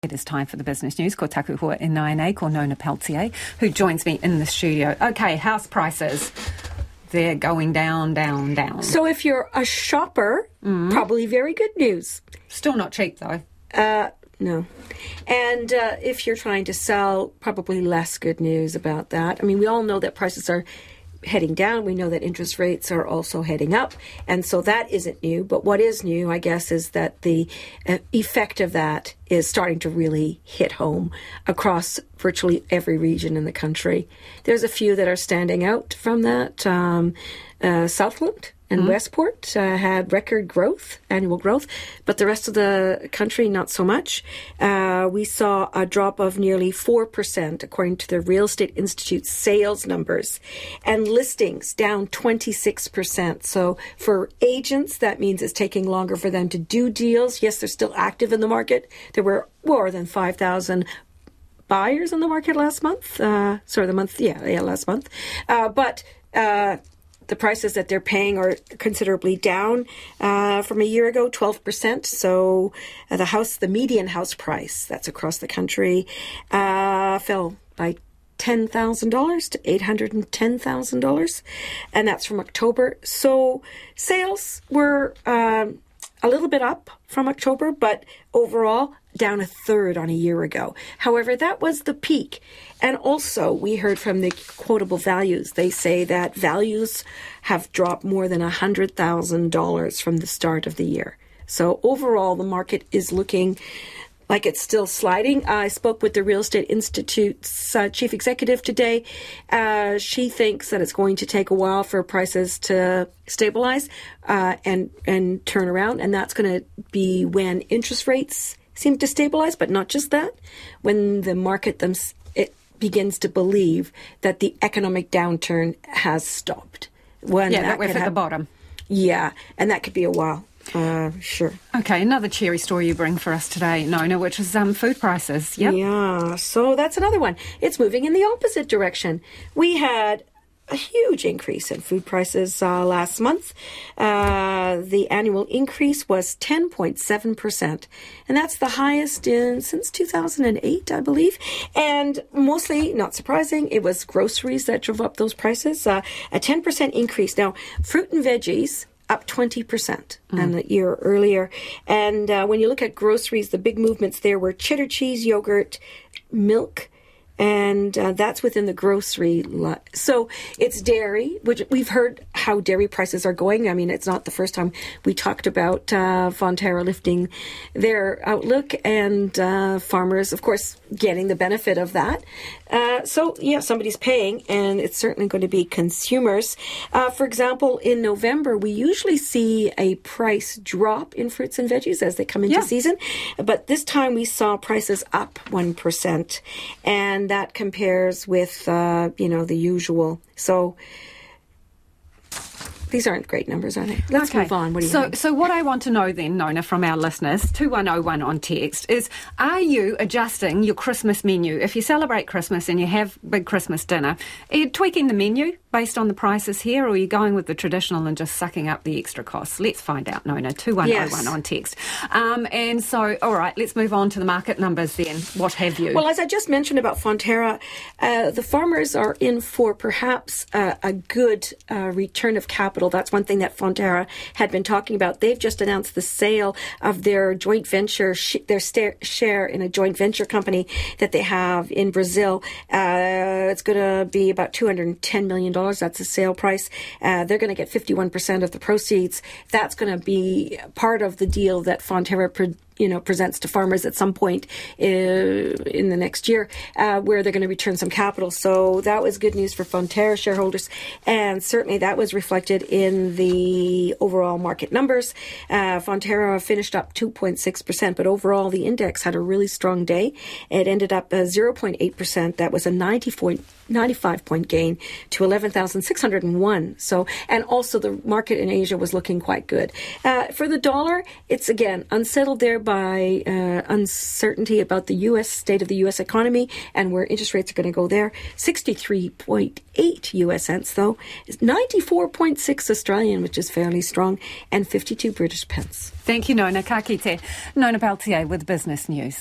It is time for the business news. Ko taku hua in Nine or Nona Peltier, who joins me in the studio. Okay, house prices. They're going down, down, down. So if you're a shopper, mm. probably very good news. Still not cheap though. Uh, no. And uh, if you're trying to sell, probably less good news about that. I mean, we all know that prices are heading down. We know that interest rates are also heading up. And so that isn't new. But what is new, I guess, is that the uh, effect of that is starting to really hit home across virtually every region in the country. There's a few that are standing out from that. Um, uh, Southland and mm-hmm. Westport uh, had record growth, annual growth, but the rest of the country not so much. Uh, we saw a drop of nearly 4%, according to the Real Estate Institute sales numbers, and listings down 26%. So for agents, that means it's taking longer for them to do deals. Yes, they're still active in the market. There were more than 5,000 buyers in the market last month. Uh, sorry, the month, yeah, yeah, last month. Uh, but uh, the prices that they're paying are considerably down uh, from a year ago, 12%. So uh, the house, the median house price, that's across the country, uh, fell by $10,000 to $810,000. And that's from October. So sales were um, a little bit up from October, but overall down a third on a year ago. However, that was the peak. And also, we heard from the quotable values. They say that values have dropped more than $100,000 from the start of the year. So overall, the market is looking like it's still sliding. I spoke with the Real Estate Institute's uh, chief executive today. Uh, she thinks that it's going to take a while for prices to stabilize uh, and and turn around, and that's going to be when interest rates seem to stabilize. But not just that, when the market them it begins to believe that the economic downturn has stopped. When yeah, that, that we're at the bottom. Yeah, and that could be a while. Uh, sure. Okay, another cheery story you bring for us today, Nona, which is um, food prices. Yep. Yeah, so that's another one. It's moving in the opposite direction. We had a huge increase in food prices uh, last month. Uh, the annual increase was 10.7%, and that's the highest in since 2008, I believe. And mostly, not surprising, it was groceries that drove up those prices. Uh, a 10% increase. Now, fruit and veggies up 20% mm. than the year earlier. And uh, when you look at groceries, the big movements there were cheddar cheese, yogurt, milk, and uh, that's within the grocery. so it's dairy, which we've heard how dairy prices are going. I mean, it's not the first time we talked about uh, Fonterra lifting their outlook, and uh, farmers, of course, getting the benefit of that. Uh, so yeah, somebody's paying, and it's certainly going to be consumers. Uh, for example, in November, we usually see a price drop in fruits and veggies as they come into yeah. season, but this time we saw prices up one percent, and that compares with uh, you know the usual. So these aren't great numbers, are they? Let's okay. move on. What do you so, think? So, what I want to know then, Nona, from our listeners, 2101 on text, is are you adjusting your Christmas menu? If you celebrate Christmas and you have big Christmas dinner, are you tweaking the menu based on the prices here, or are you going with the traditional and just sucking up the extra costs? Let's find out, Nona. 2101 yes. on text. Um, and so, all right, let's move on to the market numbers then. What have you? Well, as I just mentioned about Fonterra, uh, the farmers are in for perhaps uh, a good uh, return of capital. That's one thing that Fonterra had been talking about. They've just announced the sale of their joint venture, sh- their st- share in a joint venture company that they have in Brazil. Uh, it's going to be about $210 million that's the sale price. Uh, they're going to get 51% of the proceeds. That's going to be part of the deal that Fonterra you know presents to farmers at some point uh, in the next year, uh, where they're going to return some capital. So that was good news for Fonterra shareholders, and certainly that was reflected in the overall market numbers. Uh, Fonterra finished up 2.6 percent, but overall the index had a really strong day. It ended up 0.8 percent. That was a 90 point, 95 point gain to 11,601. So, and also the market in Asia was looking quite good. Uh, for the dollar, it's again unsettled there by uh, uncertainty about the U.S. state of the U.S. economy and where interest rates are going to go there. 63.8 U.S. cents, though, is 94.6 Australian, which is fairly strong, and 52 British pence. Thank you, Nona Kakite. Nona Peltier with Business News.